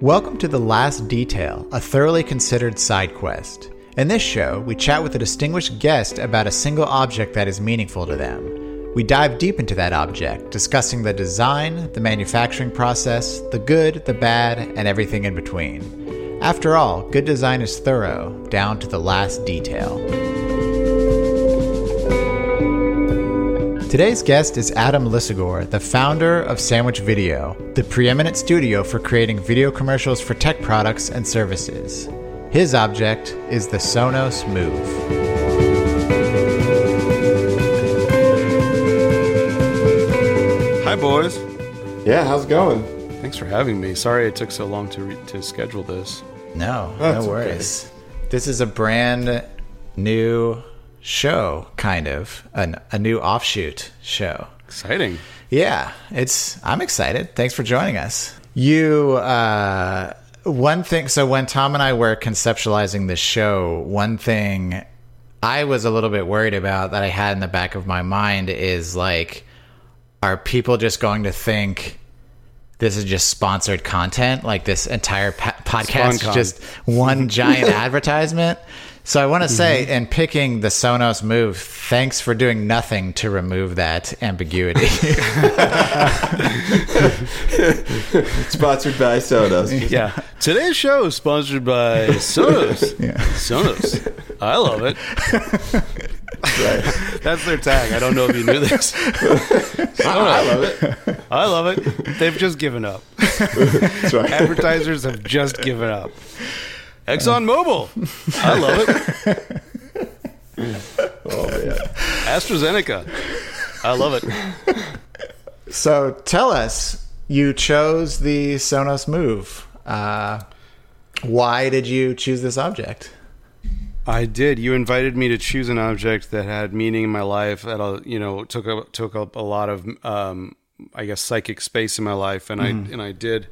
Welcome to The Last Detail, a thoroughly considered side quest. In this show, we chat with a distinguished guest about a single object that is meaningful to them. We dive deep into that object, discussing the design, the manufacturing process, the good, the bad, and everything in between. After all, good design is thorough, down to the last detail. Today's guest is Adam Lisagor, the founder of Sandwich Video, the preeminent studio for creating video commercials for tech products and services. His object is the Sonos Move. Hi, boys. Yeah, how's it going? Thanks for having me. Sorry it took so long to re- to schedule this. No, That's no worries. This is a brand new show, kind of an, a new offshoot show. Exciting. Yeah, it's. I'm excited. Thanks for joining us. You, uh, one thing. So when Tom and I were conceptualizing this show, one thing I was a little bit worried about that I had in the back of my mind is like, are people just going to think? This is just sponsored content. Like this entire pa- podcast is SponCon. just one giant advertisement. So I want to say, Mm-hmm. in picking the Sonos Move, thanks for doing nothing to remove that ambiguity. Sponsored by Sonos. Yeah. Today's show is sponsored by Sonos. Yeah. Sonos. I love it. right. That's their tag. I don't know if you knew this. I love it. I love it. They've just given up. That's right. Advertisers have just given up. Exxon Mobil. I love it. Oh, yeah. AstraZeneca. I love it. So tell us, you chose the Sonos Move. Uh, why did you choose this object? I did. You invited me to choose an object that had meaning in my life. That you know took up took up a lot of um, I guess psychic space in my life, and I and I did.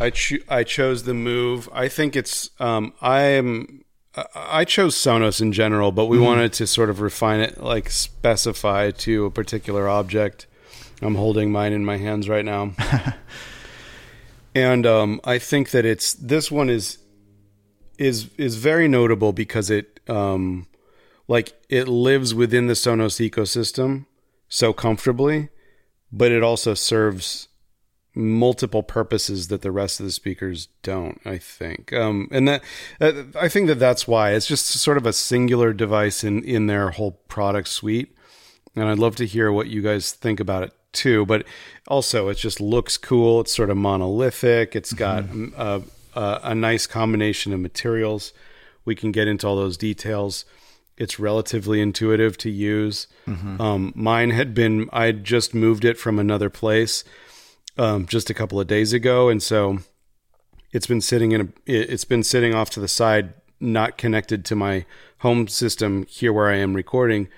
I cho- I chose the move. I think it's um, I am. I- I chose Sonos in general, but we wanted to sort of refine it, like specify to a particular object. I'm holding mine in my hands right now, and um, I think that it's this one is is is very notable because it um like it lives within the Sonos ecosystem so comfortably, but it also serves multiple purposes that the rest of the speakers don't. I think, um, and that uh, I think that that's why it's just sort of a singular device in in their whole product suite. And I'd love to hear what you guys think about it too. But also, it just looks cool. It's sort of monolithic. It's got a, a, a nice combination of materials. We can get into all those details. It's relatively intuitive to use. Um, mine had been, I'd just moved it from another place um, just a couple of days ago. And so it's been sitting in a, it- it's been sitting off to the side, not connected to my home system here where I am recording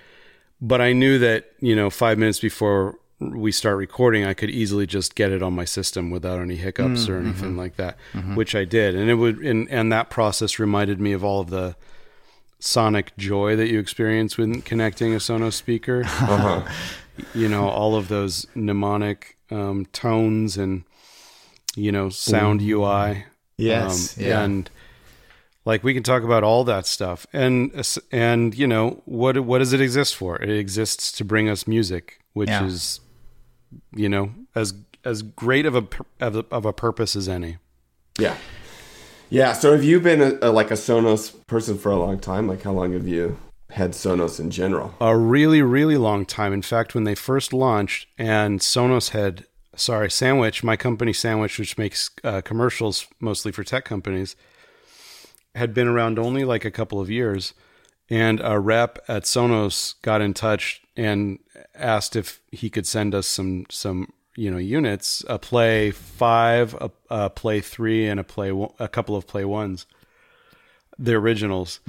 but I knew that you know five minutes before we start recording, I could easily just get it on my system without any hiccups or anything like that, which I did, and it would and and that process reminded me of all of the sonic joy that you experience when connecting a Sonos speaker. You know, all of those mnemonic um, tones and you know sound UI. Yes, Um, yeah. and like we can talk about all that stuff and and you know what what does it exist for it exists to bring us music which Yeah. is you know as as great of a of a, of a purpose as any Yeah. Yeah. So have you been a, a, like a Sonos person for a long time? Like how long have you had Sonos in general? a really really long time. In fact when they first launched and Sonos had sorry Sandwich my company Sandwich which makes uh, commercials mostly for tech companies had been around only like a couple of years. And a rep at Sonos got in touch and asked if he could send us some some you know units a play 5 a, a play 3 and a play one- a couple of play ones the originals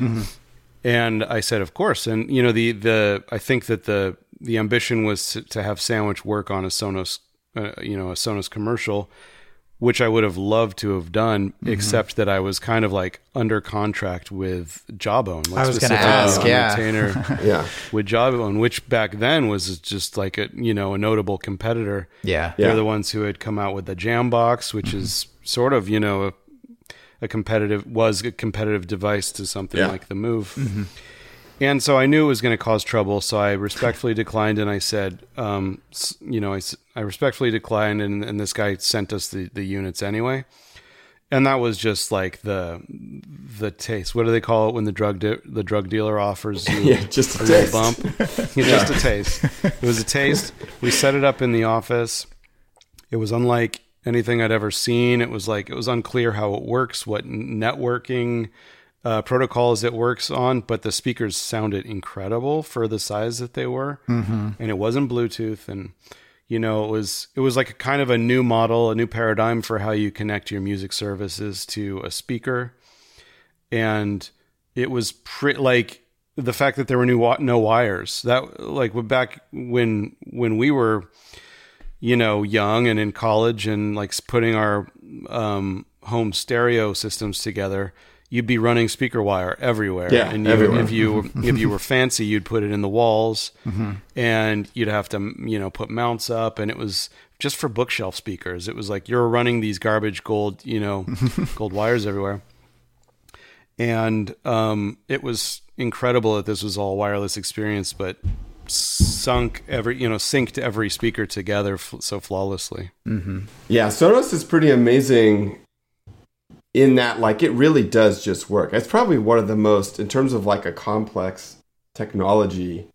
and I said, of course. And you know, the the I think that the the ambition was to, to have Sandwich work on a Sonos, uh, you know, a Sonos commercial. which I would have loved to have done, except that I was kind of like under contract with Jawbone. Like I was gonna specifically ask, yeah. retainer Yeah. with Jawbone, which back then was just like a you know a notable competitor. Yeah. Yeah. They're the ones who had come out with the Jambox, which is sort of you know a, a competitive was a competitive device to something Yeah. like the Move. And so I knew it was going to cause trouble, so I respectfully declined, and I said, um, you know, I respectfully declined, and, and this guy sent us the, the units anyway, and that was just like the the taste. What do they call it when the drug de- the drug dealer offers you Yeah, just a a little taste. bump? Yeah, Just a taste. It was a taste. We set it up in the office. It was unlike anything I'd ever seen. It was like it was unclear how it works, what networking uh, protocols it works on, but the speakers sounded incredible for the size that they were, mm-hmm. and it wasn't Bluetooth, and you know it was it was like a kind of a new model, a new paradigm for how you connect your music services to a speaker, and it was pretty like the fact that there were new no wires that like back when when we were you know young and in college and like putting our um, home stereo systems together you'd be running speaker wire everywhere. Yeah, and you, everywhere. if you if you were fancy you'd put it in the walls. And you'd have to you know put mounts up. And it was just for bookshelf speakers. It was like you're running these garbage gold you know gold wires everywhere. And um, it was incredible that this was all wireless experience, but sunk every you know synced every speaker together f- so flawlessly. Mm-hmm. Yeah, Sonos is pretty amazing in that like it really does just work. It's probably one of the most in terms of like a complex technology.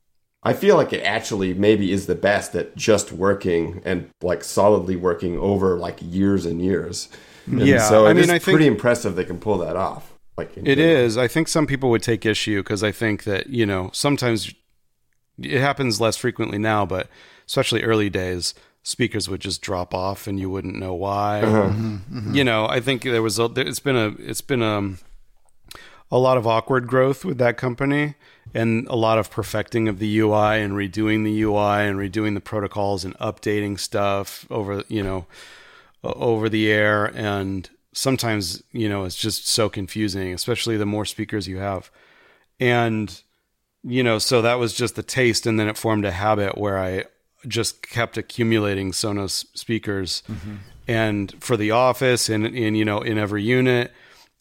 I feel like it actually maybe is the best at just working and like solidly working over like years and years. And Yeah, so I mean, I think- pretty impressive they can pull that off. Like It general. is. I think some people would take issue because I think that you know sometimes it happens less frequently now, but especially early days, speakers would just drop off and you wouldn't know why. Uh-huh. Mm-hmm. Mm-hmm. Mm-hmm. You know, I think there was a, it's been a it's been a a lot of awkward growth with that company and a lot of perfecting of the UI and redoing the UI and redoing the protocols and updating stuff over you know over the air. And sometimes you know it's just so confusing especially the more speakers you have. And you know so that was just the taste and then it formed a habit where i just kept accumulating sonos speakers mm-hmm. and for the office and in you know in every unit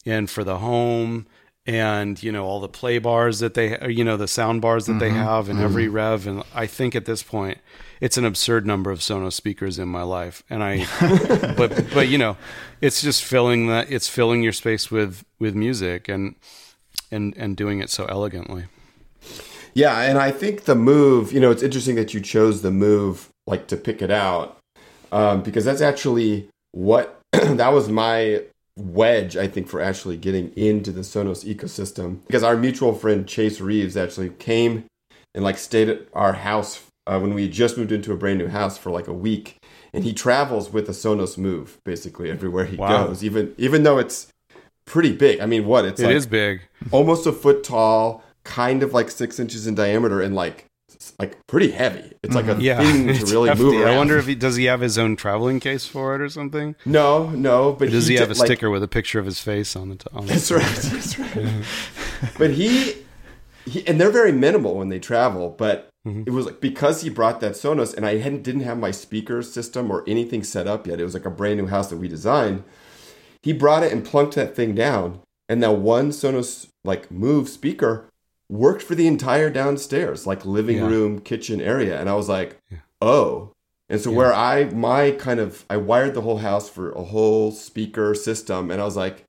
and for the home and you know all the play bars that they you know the sound bars that they mm-hmm. have in every mm-hmm. rev and i think at this point it's an absurd number of sonos speakers in my life and i but but you know it's just filling that it's filling your space with with music and and and doing it so elegantly Yeah, and I think the move, you know, it's interesting that you chose the move like to pick it out um, because that's actually what that was my wedge, I think, for actually getting into the Sonos ecosystem. Because our mutual friend Chase Reeves actually came and like stayed at our house uh, when we just moved into a brand new house for like a week, and he travels with the Sonos Move basically everywhere he Wow. goes, even even though it's pretty big. I mean, what it's It is like big almost a foot tall, kind of like six inches in diameter, and like like pretty heavy. It's like a Mm-hmm. yeah thing to really move around. i wonder if he does he have his own traveling case for it or something no, no, but does he, have a did, like- sticker with a picture of his face on the top That's right. That's right. but he, he, and they're very minimal when they travel. But Mm-hmm. it was like because he brought that Sonos, and I hadn't didn't have my speaker system or anything set up yet. It was like a brand new house that we designed. He brought it and plunked that thing down, and that one Sonos like Move speaker worked for the entire downstairs, like living Yeah. room, kitchen area. And I was like, oh. And so where I my kind of I wired the whole house for a whole speaker system, and I was like,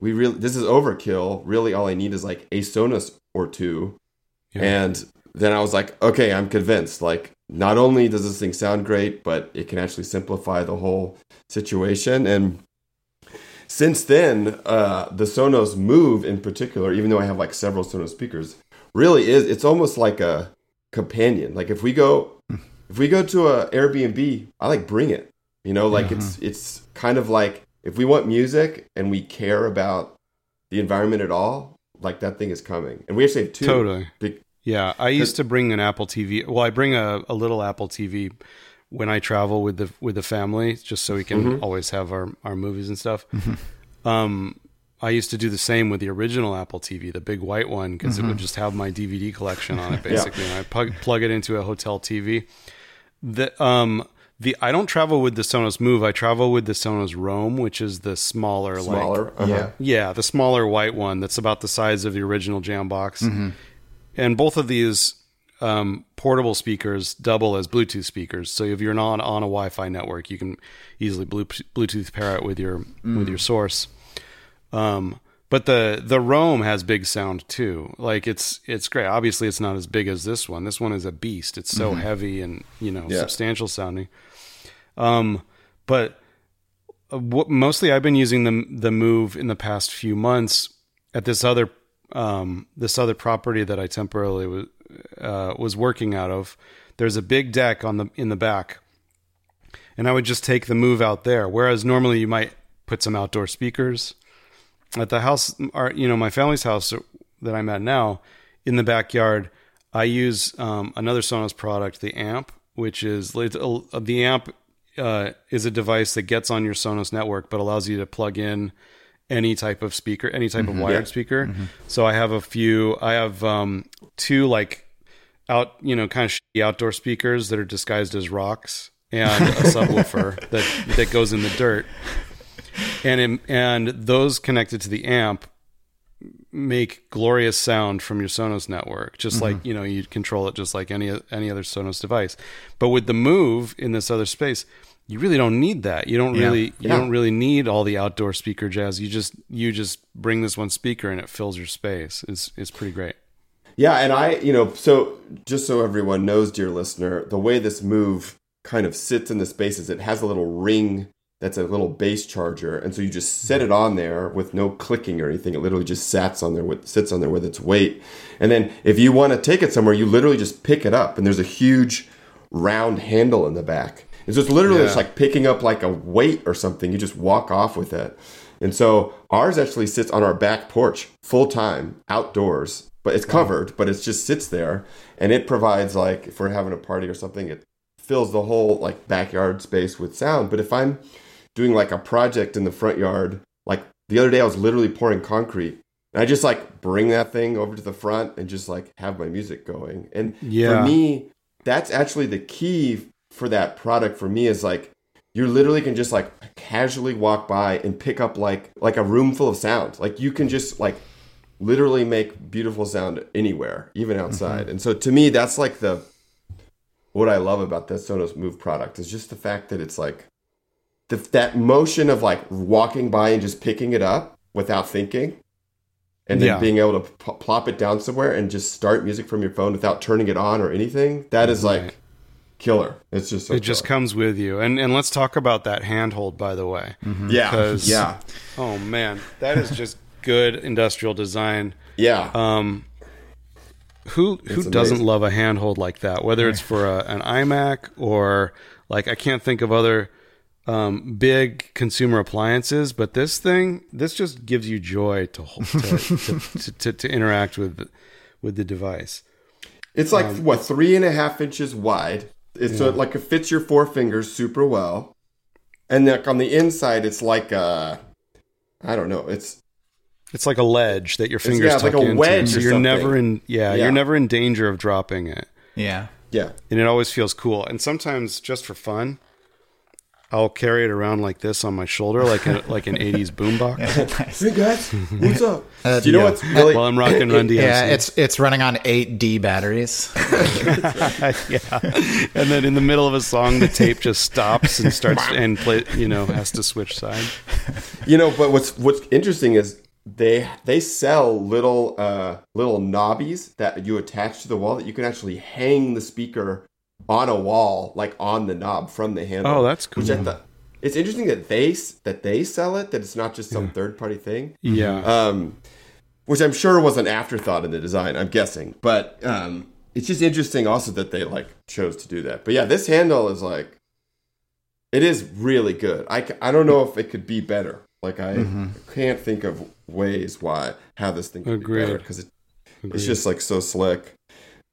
we really this is overkill. Really, all I need is like a Sonos or two, Yeah. and then I was like, okay, I'm convinced. Like, not only does this thing sound great, but it can actually simplify the whole situation. And since then, uh, the Sonos Move in particular, even though I have like several Sonos speakers, really is it's almost like a companion. Like if we go if we go to a Airbnb, I like bring it. You know, like it's it's kind of like if we want music and we care about the environment at all, like that thing is coming. And we actually have two. Totally. Big, Yeah, I used to bring an Apple TV. Well, I bring a, a little Apple TV when I travel with the with the family, just so we can Mm-hmm. always have our our movies and stuff. Um, I used to do the same with the original Apple TV, the big white one, because it would just have my DVD collection on it, basically. And I plug plug it into a hotel TV. The um the I don't travel with the Sonos Move. I travel with the Sonos Roam, which is the smaller, like Smaller. Uh-huh. Yeah. yeah, the smaller white one that's about the size of the original Jambox. And both of these um, portable speakers double as Bluetooth speakers. So if you're not on a Wi-Fi network, you can easily Bluetooth pair it with your with your source. Um, but the the Roam has big sound too. Like it's it's great. Obviously, it's not as big as this one. This one is a beast. It's so heavy and you know Yeah. substantial sounding. Um, but uh, what, mostly I've been using the the move in the past few months at this other um, this other property that I temporarily was uh, was working out of. There's a big deck on the in the back, and I would just take the move out there. Whereas normally you might put some outdoor speakers at the house. Our, you know, my family's house that I'm at now in the backyard. I use um, another Sonos product, the amp, which is the amp uh, is a device that gets on your Sonos network, but allows you to plug in any type of speaker, any type of mm-hmm. wired speaker. Mm-hmm. So I have a few. I have um, two like out, you know, kind of shitty outdoor speakers that are disguised as rocks, and a subwoofer that that goes in the dirt. And in, and those connected to the amp make glorious sound from your Sonos network, just like mm-hmm. you know you control it just like any any other Sonos device. But with the Move in this other space, you really don't need that. You don't Yeah. really you Yeah. don't really need all the outdoor speaker jazz. You just you just bring this one speaker and it fills your space. It's it's pretty great. Yeah, and I, you know, so just so everyone knows, dear listener, the way this move kind of sits in the space is it has a little ring that's a little base charger, and so you just set it on there with no clicking or anything. It literally just sits on there with sits on there with its weight, and then if you want to take it somewhere, you literally just pick it up, and there's a huge round handle in the back, and so it's literally Yeah. just like picking up like a weight or something. You just walk off with it. And so ours actually sits on our back porch full time outdoors, but it's covered, but it just sits there and it provides like if we're having a party or something, it fills the whole like backyard space with sound. But if I'm doing like a project in the front yard, like the other day I was literally pouring concrete and I just like bring that thing over to the front and just like have my music going. And Yeah. for me, that's actually the key for that product for me is like you literally can just like casually walk by and pick up like like a room full of sound. Like you can just like literally make beautiful sound anywhere, even mm-hmm. outside. And so to me, that's like the what I love about the Sonos Move product is just the fact that it's like the, that motion of like walking by and just picking it up without thinking, and then Yeah. being able to p- plop it down somewhere and just start music from your phone without turning it on or anything. That is like Right. Killer. It's just so it just comes with you. And and let's talk about that handhold by the way. yeah 'cause- yeah Oh man, that is just good industrial design. yeah. Um, who who It's doesn't amazing. love a handhold like that? Whether it's for a, an iMac or like I can't think of other um, big consumer appliances, but this thing this just gives you joy to to, to, to, to, to interact with with the device. It's like Um, what three and a half inches wide. It's so it like it fits your four fingers super well, and like on the inside, it's like a, I don't know. It's It's like a ledge that your fingers yeah, it's tuck like a into, wedge so you're never in yeah, Yeah. you're never in danger of dropping it. Yeah. yeah, and it always feels cool. And sometimes, just for fun, I'll carry it around like this on my shoulder, like a, like an '80s boombox, nice. hey guys, what's up? Uh, Do you know yeah. what's really? while I'm rocking Run DMC. Yeah, it's it's running on eight D batteries. yeah. And then in the middle of a song, the tape just stops and starts and play. You know, has to switch side. You know, but what's what's interesting is they they sell little uh little knobbies that you attach to the wall that you can actually hang the speaker on a wall, like on the knob from the handle. Oh, that's cool. Which I thought it's interesting that they that they sell it. That it's not just some third party thing. Yeah. um, which I'm sure was an afterthought in the design. I'm guessing, but um, it's just interesting also that they like chose to do that. But yeah, this handle is like, it is really good. I, I don't know if it could be better. Like I can't think of ways why how this thing could be better because it, it's just like so slick.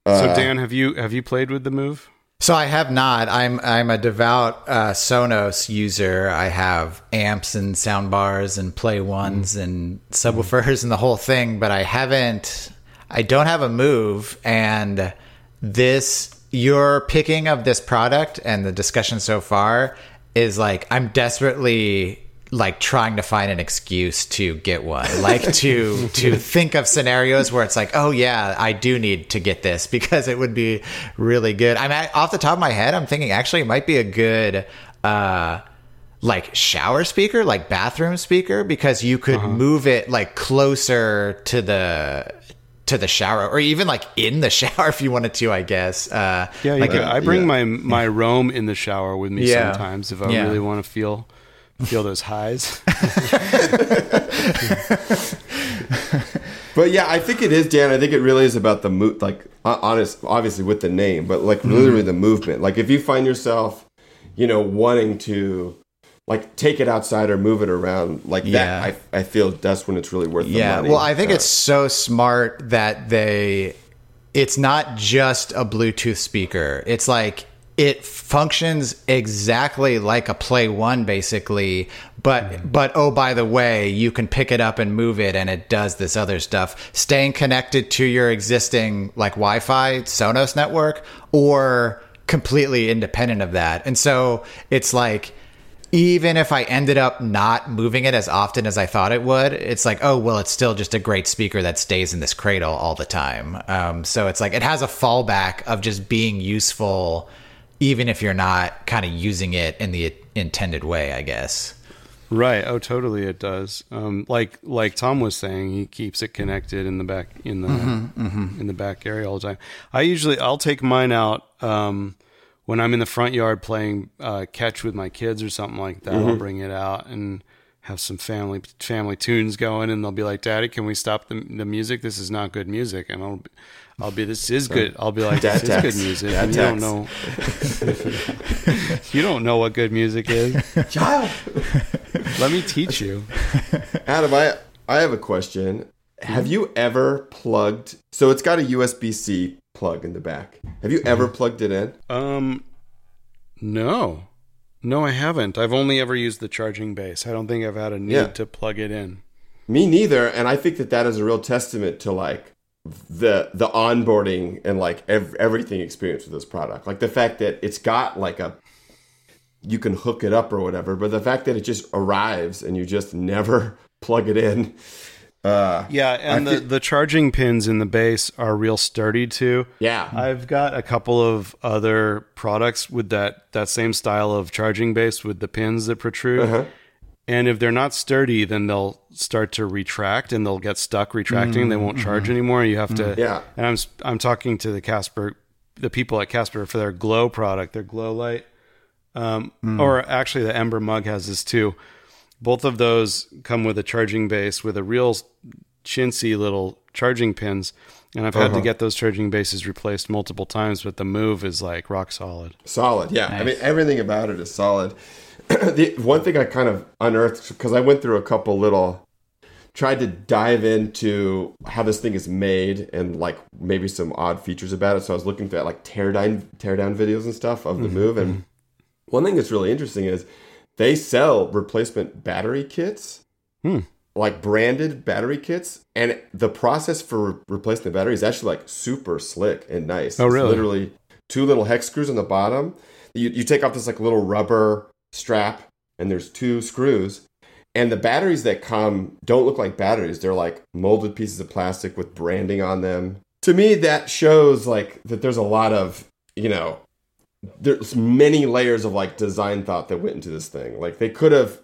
so Uh, Dan, have you have you played with the move? So I have not. I'm I'm a devout uh, Sonos user. I have amps and sound bars and play ones mm. and subwoofers and the whole thing, but I haven't. I don't have a move, and this your picking of this product and the discussion so far is like I'm desperately like trying to find an excuse to get one like to to think of scenarios where it's like oh yeah i do need to get this because it would be really good i'm at, off the top of my head i'm thinking actually it might be a good uh like shower speaker like bathroom speaker because you could uh-huh. move it like closer to the to the shower or even like in the shower if you wanted to i guess uh yeah, like yeah. i bring yeah. my my roam in the shower with me yeah. sometimes if i really want to feel feel those highs. but yeah, I think it is, Dan. I think it really is about the move, like honest, obviously with the name, but like literally mm-hmm. the movement. Like if you find yourself, you know, wanting to like take it outside or move it around like yeah. that, I, I feel that's when it's really worth. Yeah. Money. Well, I think uh, it's so smart that they. It's not just a Bluetooth speaker. It's like it functions exactly like a play one basically but mm-hmm. but oh by the way you can pick it up and move it and it does this other stuff staying connected to your existing like wi-fi sonos network or completely independent of that and so it's like even if I ended up not moving it as often as I thought it would, it's like, oh, well, it's still just a great speaker that stays in this cradle all the time. Um, so it's like it has a fallback of just being useful even if you're not kind of using it in the intended way, I guess. Right. Oh, totally. It does. Um, like like Tom was saying, he keeps it connected in the back in the mm-hmm, mm-hmm. in the back area all the time. I usually I'll take mine out um, when I'm in the front yard playing uh, catch with my kids or something like that. Mm-hmm. I'll bring it out and have some family family tunes going, and they'll be like, "Daddy, can we stop the the music? This is not good music." And I'll I'll be this is good. I'll be like this is good music. you don't know. you don't know what good music is, child. Let me teach you. Adam, I I have a question. Have you ever plugged? So it's got a USB C plug in the back. Have you ever plugged it in? Um, no, no, I haven't. I've only ever used the charging base. I don't think I've had a need yeah. to plug it in. Me neither. And I think that that is a real testament to like the the onboarding and like ev- everything experience with this product. Like the fact that it's got like a you can hook it up or whatever, but the fact that it just arrives and you just never plug it in. Uh, yeah, and I the, the charging pins in the base are real sturdy too. Yeah, I've got a couple of other products with that that same style of charging base with the pins that protrude. Uh-huh. And if they're not sturdy, then they'll start to retract and they'll get stuck retracting. Mm-hmm. They won't charge mm-hmm. anymore. You have to. Mm-hmm. Yeah. And I'm I'm talking to the Casper, the people at Casper for their Glow product, their Glow Light, um, mm. or actually the Ember mug has this too. Both of those come with a charging base with a real chintzy little charging pins. And I've had uh-huh. to get those charging bases replaced multiple times, but the move is like rock solid. Solid, yeah. Nice. I mean, everything about it is solid. the one thing I kind of unearthed because I went through a couple little tried to dive into how this thing is made and like maybe some odd features about it. So I was looking at like teardown teardown videos and stuff of the mm-hmm. move. And mm-hmm. one thing that's really interesting is they sell replacement battery kits, hmm. like branded battery kits, and the process for re- replacing the battery is actually like super slick and nice. Oh, really? It's literally two little hex screws on the bottom. You, you take off this like little rubber strap and there's two screws. And the batteries that come don't look like batteries. They're like molded pieces of plastic with branding on them. To me, that shows like that there's a lot of, you know, there's many layers of like design thought that went into this thing. Like they could have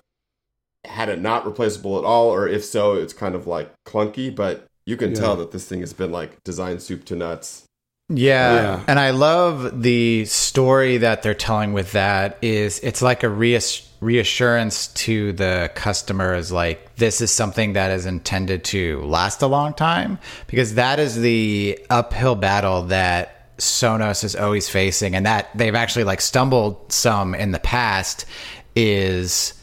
had it not replaceable at all, or if so, it's kind of like clunky, but you can yeah. tell that this thing has been like designed soup to nuts. Yeah. yeah. And I love the story that they're telling with that is it's like a reassurance to the customers like this is something that is intended to last a long time because that is the uphill battle that Sonos is always facing and that they've actually like stumbled some in the past is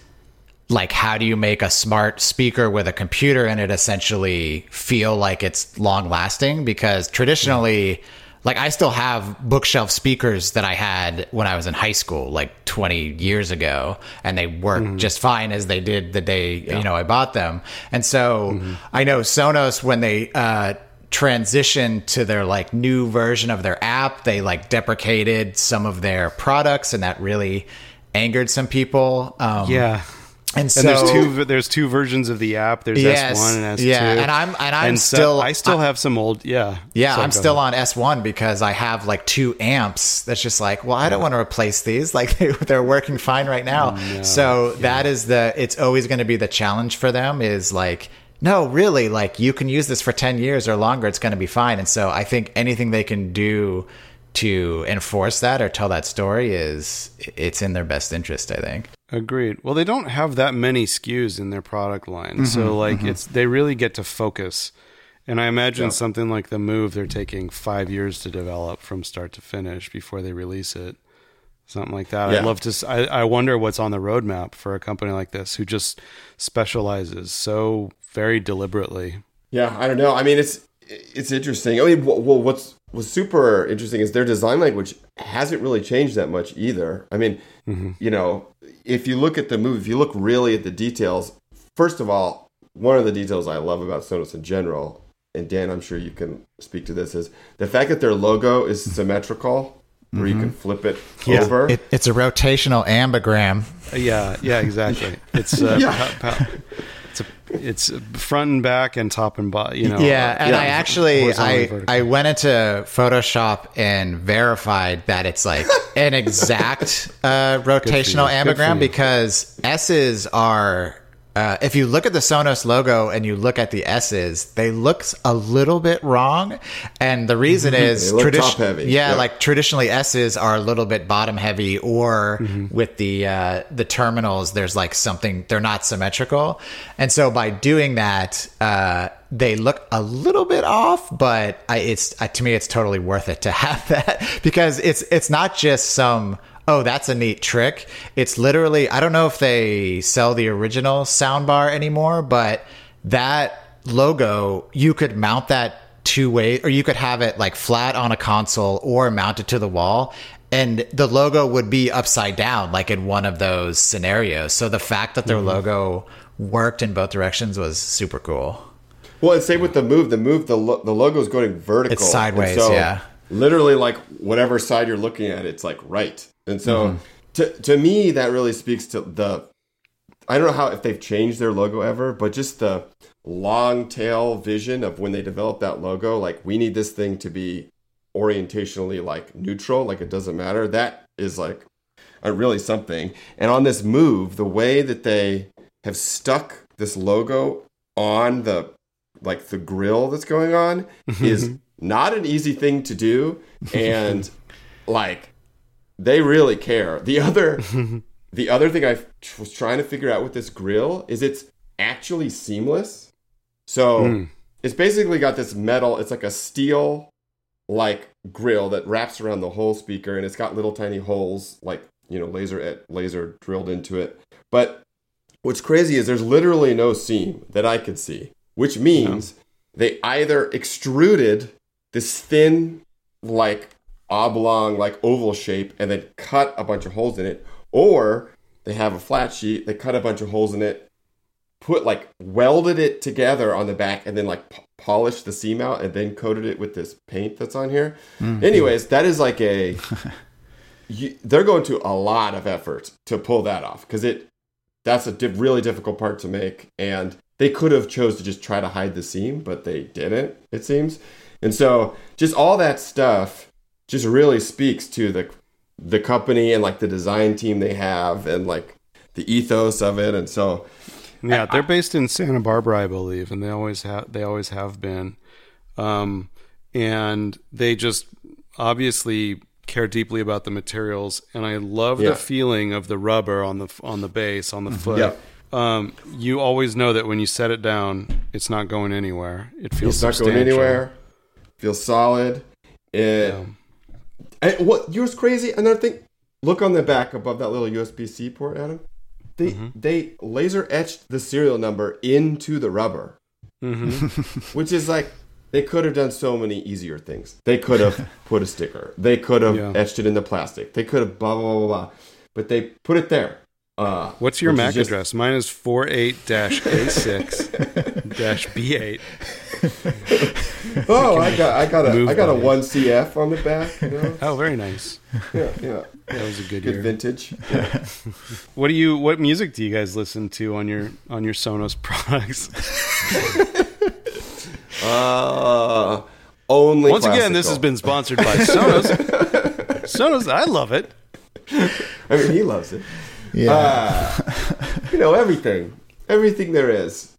like how do you make a smart speaker with a computer in it essentially feel like it's long lasting because traditionally like I still have bookshelf speakers that I had when I was in high school, like 20 years ago, and they work Mm-hmm. just fine as they did the day you know I bought them. And so Mm-hmm. I know Sonos when they uh, transitioned to their like new version of their app, they like deprecated some of their products, and that really angered some people. Um, Yeah. And so And there's two there's two versions of the app. There's Yes, S1 and S2. yeah, and I'm- and I'm so- still- I still I- have some old yeah. Yeah, Sorry, I'm still ahead. on S1 because I have like two amps. That's just like, well, I don't want to replace these. Like they, they're working fine right now. Mm, so that is the. It's always going to be the challenge for them. Is like, no, really, like you can use this for ten years or longer. It's going to be fine. And so I think anything they can do to enforce that or tell that story is it's in their best interest. I think. Agreed. Well, they don't have that many SKUs in their product line, Mm-hmm, so like it's they really get to focus. And I imagine something like the Move, they're taking five years to develop from start to finish before they release it. Something like that. Yeah. I'd love to. I wonder what's on the roadmap for a company like this who just specializes so very deliberately. Yeah, I don't know. I mean, it's it's interesting. I mean, well, what's what's super interesting is their design language hasn't really changed that much either. I mean, mm-hmm. you know, if you look at the move, if you look really at the details, first of all, one of the details I love about Sonos in general, and Dan, I'm sure you can speak to this, is the fact that their logo is mm-hmm. symmetrical, where you can mm-hmm. flip it over. It, it's a rotational ambigram. Yeah, yeah, exactly. It's uh, Yeah. pa- pa- it's a, it's front and back and top and bottom. You know. yeah, and yeah. I actually I. I went into Photoshop and verified that it's like an exact uh, rotational you. Good for ambigram because S's are. Uh, if you look at the Sonos logo and you look at the S's, they look a little bit wrong, and the reason is They look tradi- top heavy. Yeah, Yeah. like traditionally S's are a little bit bottom heavy, or with the uh, the terminals, there's like something they're not symmetrical, and so by doing that, uh, they look a little bit off. But I, it's to me, it's totally worth it to have that because it's it's not just some. Oh, that's a neat trick. It's literally, I don't know if they sell the original soundbar anymore, but that logo, you could mount that two way, or you could have it like flat on a console or mounted to the wall. And the logo would be upside down, like in one of those scenarios. So the fact that their Mm-hmm. logo worked in both directions was super cool. Well, and same with the move. The move, the lo- the logo is going vertical. It's sideways, so yeah. Literally, like whatever side you're looking at, it's like right. And so, Mm-hmm. to to me, that really speaks to the. I don't know how if they've changed their logo ever, but just the long tail vision of when they developed that logo. Like we need this thing to be orientationally like neutral, like it doesn't matter. That is like uh, really something. And on this move, the way that they have stuck this logo on the like the grill that's going on is not an easy thing to do and like they really care. The other the other thing I was trying to figure out with this grill is it's actually seamless. So hmm. it's basically got this metal, it's like a steel like grill that wraps around the whole speaker and it's got little tiny holes like you know laser at laser drilled into it but what's crazy is there's literally no seam that i could see which means they either extruded this thin like oblong like oval shape and then cut a bunch of holes in it. Or they have a flat sheet they cut a bunch of holes in it put like welded it together on the back and then like p- polished the seam out and then coated it with this paint that's on here. Mm. Anyways, that is like a you, they're going to a lot of effort to pull that off because it that's a di- really difficult part to make and they could have chose to just try to hide the seam but they didn't it seems. And so just all that stuff just really speaks to the the company and like the design team they have and like the ethos of it and so Yeah, they're based in Santa Barbara, I believe, and they always have they always have been. Um, and they just obviously care deeply about the materials, and I love Yeah. the feeling of the rubber on the on the base on the foot. Yeah. Um, you always know that when you set it down, it's not going anywhere. It feels It's not going anywhere. Feels solid. It, Yeah. And what yours crazy? Another thing. Look on the back above that little USB C port, Adam. They Mm-hmm. they laser etched the serial number into the rubber, Mm-hmm. which is like they could have done so many easier things. They could have put a sticker. They could have Yeah. etched it in the plastic. They could have blah blah blah blah. But they put it there. Uh, What's your MAC just- address? Mine is 48-A6-B8. Oh, I got I got a Move I got a one CF on the back. You know? Oh, very nice. yeah, yeah. That was a good, Good year. vintage. What do you? What music do you guys listen to on your on your Sonos products? Uh, only. Once again, this has been sponsored by Sonos. Sonos, I love it. I mean, he loves it. Yeah. Uh, you know everything, everything there is,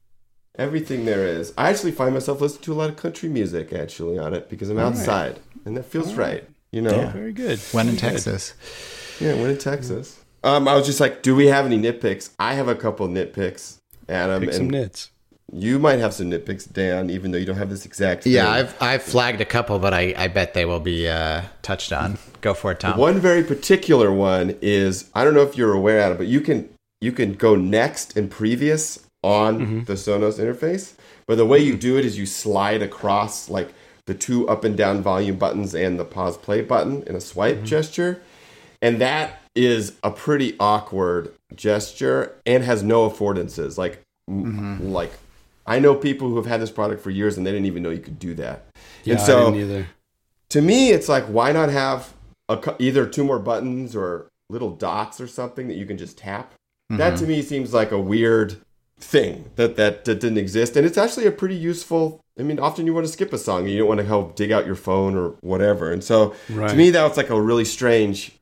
everything there is. I actually find myself listening to a lot of country music actually on it because I'm outside and that feels right. You know, Yeah. Very good. when in Texas. yeah. When in Texas, um, I was just like, do we have any nitpicks? I have a couple nitpicks, Adam, Pick some and nits. You might have some nitpicks, Dan, even though you don't have this exact. Yeah. I've I've flagged a couple, but I, I bet they will be uh, touched on. Go for it, Tom. One very particular one is I don't know if you're aware of it, but you can you can go next and previous on Mm-hmm. the Sonos interface. But the way you do it is you slide across like the two up and down volume buttons and the pause play button in a swipe Mm-hmm. gesture. And that is a pretty awkward gesture and has no affordances. Like Mm-hmm. like I know people who have had this product for years and they didn't even know you could do that. Yeah, and so I didn't either. to me, it's like why not have a, either two more buttons or little dots or something that you can just tap. That to mm-hmm. me seems like a weird thing that, that that didn't exist, and it's actually a pretty useful. I mean, often you want to skip a song and you don't want to help dig out your phone or whatever, and so Right. to me that was like a really strange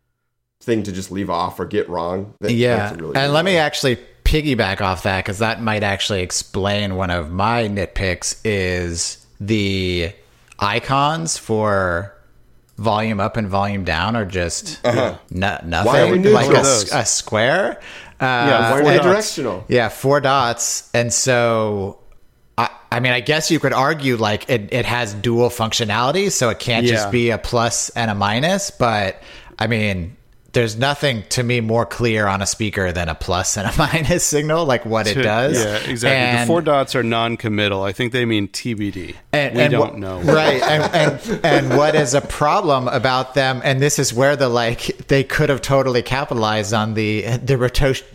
thing to just leave off or get wrong. That- Yeah, really and let me actually piggyback off that because that might actually explain one of my nitpicks is the icons for volume up and volume down are just no, nothing Uh-huh. Why are we like a, neutral? s- a square. Uh, Yeah, four are directional? Yeah, four dots. And so, I, I mean, I guess you could argue like it, it has dual functionality, so it can't Yeah. just be a plus and a minus. But I mean, there's nothing to me more clear on a speaker than a plus and a minus signal, like what it does. Yeah, exactly. the four dots are non-committal. I think they mean TBD. and, we and don't what- know. right and, and and what is a problem about them and this is where the like they could have totally capitalized on the the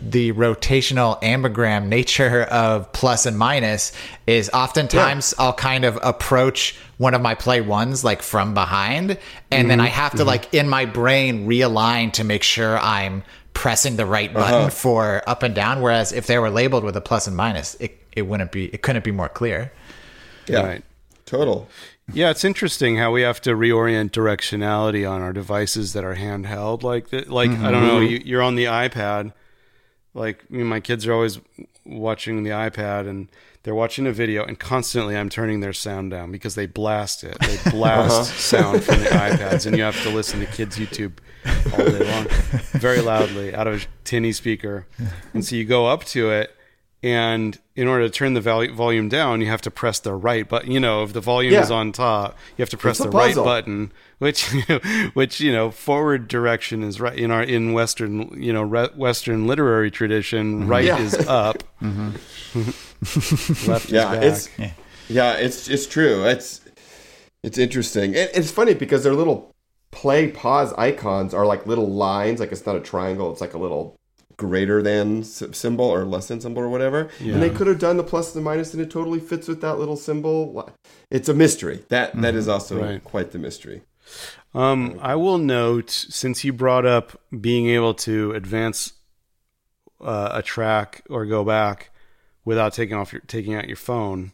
the rotational ambigram nature of plus and minus is oftentimes I'll kind of approach one of my play ones like from behind and then I mm-hmm. have to mm-hmm. like in my brain realign to make sure I'm pressing the right button uh-huh. for up and down whereas if they were labeled with a plus and minus it, it wouldn't be it couldn't be more clear Yeah, Right. total. Yeah, it's interesting how we have to reorient directionality on our devices that are handheld. Like, the, like I don't know, mm-hmm. you, you're on the iPad. Like, I mean, my kids are always watching the iPad and they're watching a video, and constantly I'm turning their sound down because they blast it. They uh-huh. blast sound from the iPads, and you have to listen to kids' YouTube all day long, very loudly out of a tinny speaker. And so you go up to it, and in order to turn the vol- volume down, you have to press the right button. You know, if the volume Yeah. is on top, you have to press It's a the right button, which which you know, forward direction is right in our in Western you know re- Western literary tradition. Mm-hmm. Right Yeah. is up, mm-hmm. left yeah, is it's back. yeah. it's it's true. It's it's interesting. And it's funny because their little play pause icons are like little lines. Like it's not a triangle. It's like a little greater than symbol or less than symbol or whatever. And they could have done the plus and the minus, and it totally fits with that little symbol. It's a mystery. That that is also Right. quite the mystery. Um, I will note since you brought up being able to advance uh, a track or go back without taking off your taking out your phone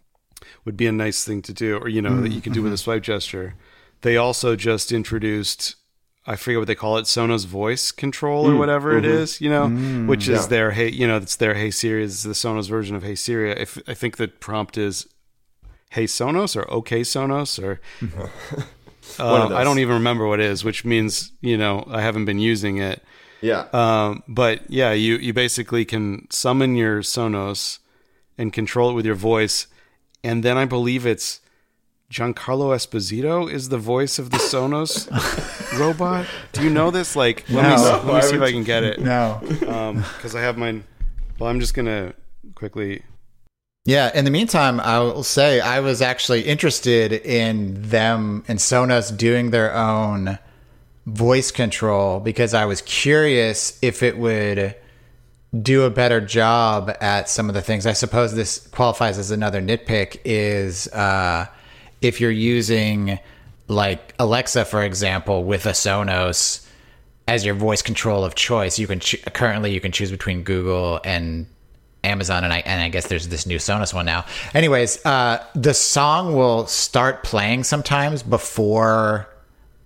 would be a nice thing to do, or you know that you can do with a swipe gesture. They also just introduced. I forget what they call it, Sonos voice control or mm, whatever it mm-hmm. is, you know, mm, which is Yeah. their hey, you know, it's their Hey Siri, it's the Sonos version of Hey Siri. If I think the prompt is Hey Sonos or OK Sonos or uh, those. I don't even remember what it is, which means you know I haven't been using it. Yeah. Um, but yeah, you you basically can summon your Sonos and control it with your voice, and then I believe it's Giancarlo Esposito is the voice of the Sonos robot. Do you know this? Like, let me No. let me see if I can get it no because I have mine. Well, I'm just gonna quickly. Yeah. In the meantime, I will say I was actually interested in them and Sonos doing their own voice control because I was curious if it would do a better job at some of the things. I suppose this qualifies as another nitpick is uh, if you're using like Alexa, for example, with a Sonos as your voice control of choice, you can ch- currently you can choose between Google and Amazon, and I and I guess there's this new Sonos one now. Anyways, uh, the song will start playing sometimes before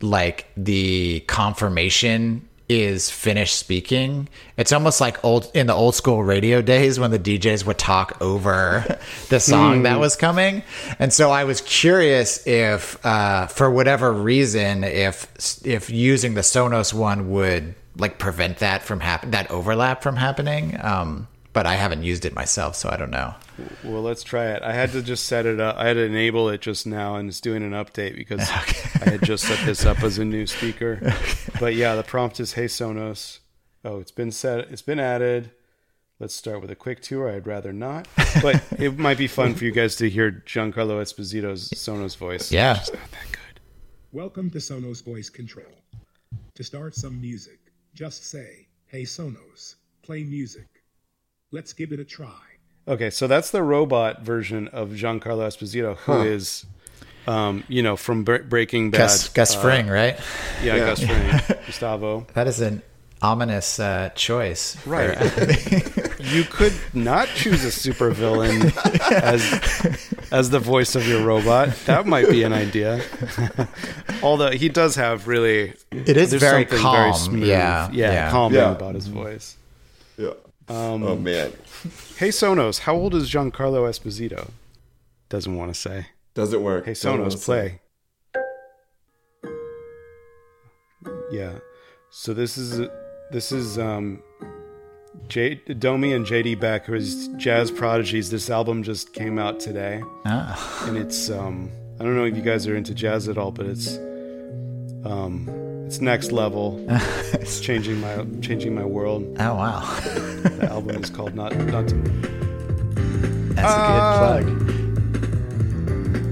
like the confirmation is finished speaking. It's almost like old in the old school radio days when the DJs would talk over the song that was coming. And so I was curious if, uh, for whatever reason, if if using the Sonos one would like prevent that from happen that overlap from happening. Um, but I haven't used it myself, so I don't know. Well, let's try it. I had to just set it up. I had to enable it just now, and it's doing an update because I had just set this up as a new speaker. But yeah, the prompt is "Hey Sonos." Oh, it's been set. It's been added. Let's start with a quick tour. I'd rather not, but it might be fun for you guys to hear Giancarlo Esposito's Sonos voice. Yeah. It's not that good. Welcome to Sonos Voice Control. To start some music, just say, Hey Sonos, play music. Let's give it a try. Okay, so that's the robot version of Giancarlo Esposito, who is, um, you know, from Bre- Breaking Bad. Gus Gus uh, Fring, right? Yeah, Gus Fring, Gustavo. That is an ominous uh, choice. for- Right. You could not choose a supervillain as as the voice of your robot. That might be an idea. Although he does have really, It is very something calm. smooth, Yeah, yeah, yeah. calming Yeah. about his voice. Yeah. Um, oh man, Hey Sonos, how old is Giancarlo Esposito? Doesn't want to say. doesn't work. Hey Don't Sonos, play. Yeah. So this is this is um J- Domi and JD Beck, who's jazz prodigies. This album just came out today, Ah. and it's um I don't know if you guys are into jazz at all, but it's um it's next level. it's changing my changing my world. Oh wow, The album is called Not Not to that's Ah. a good plug.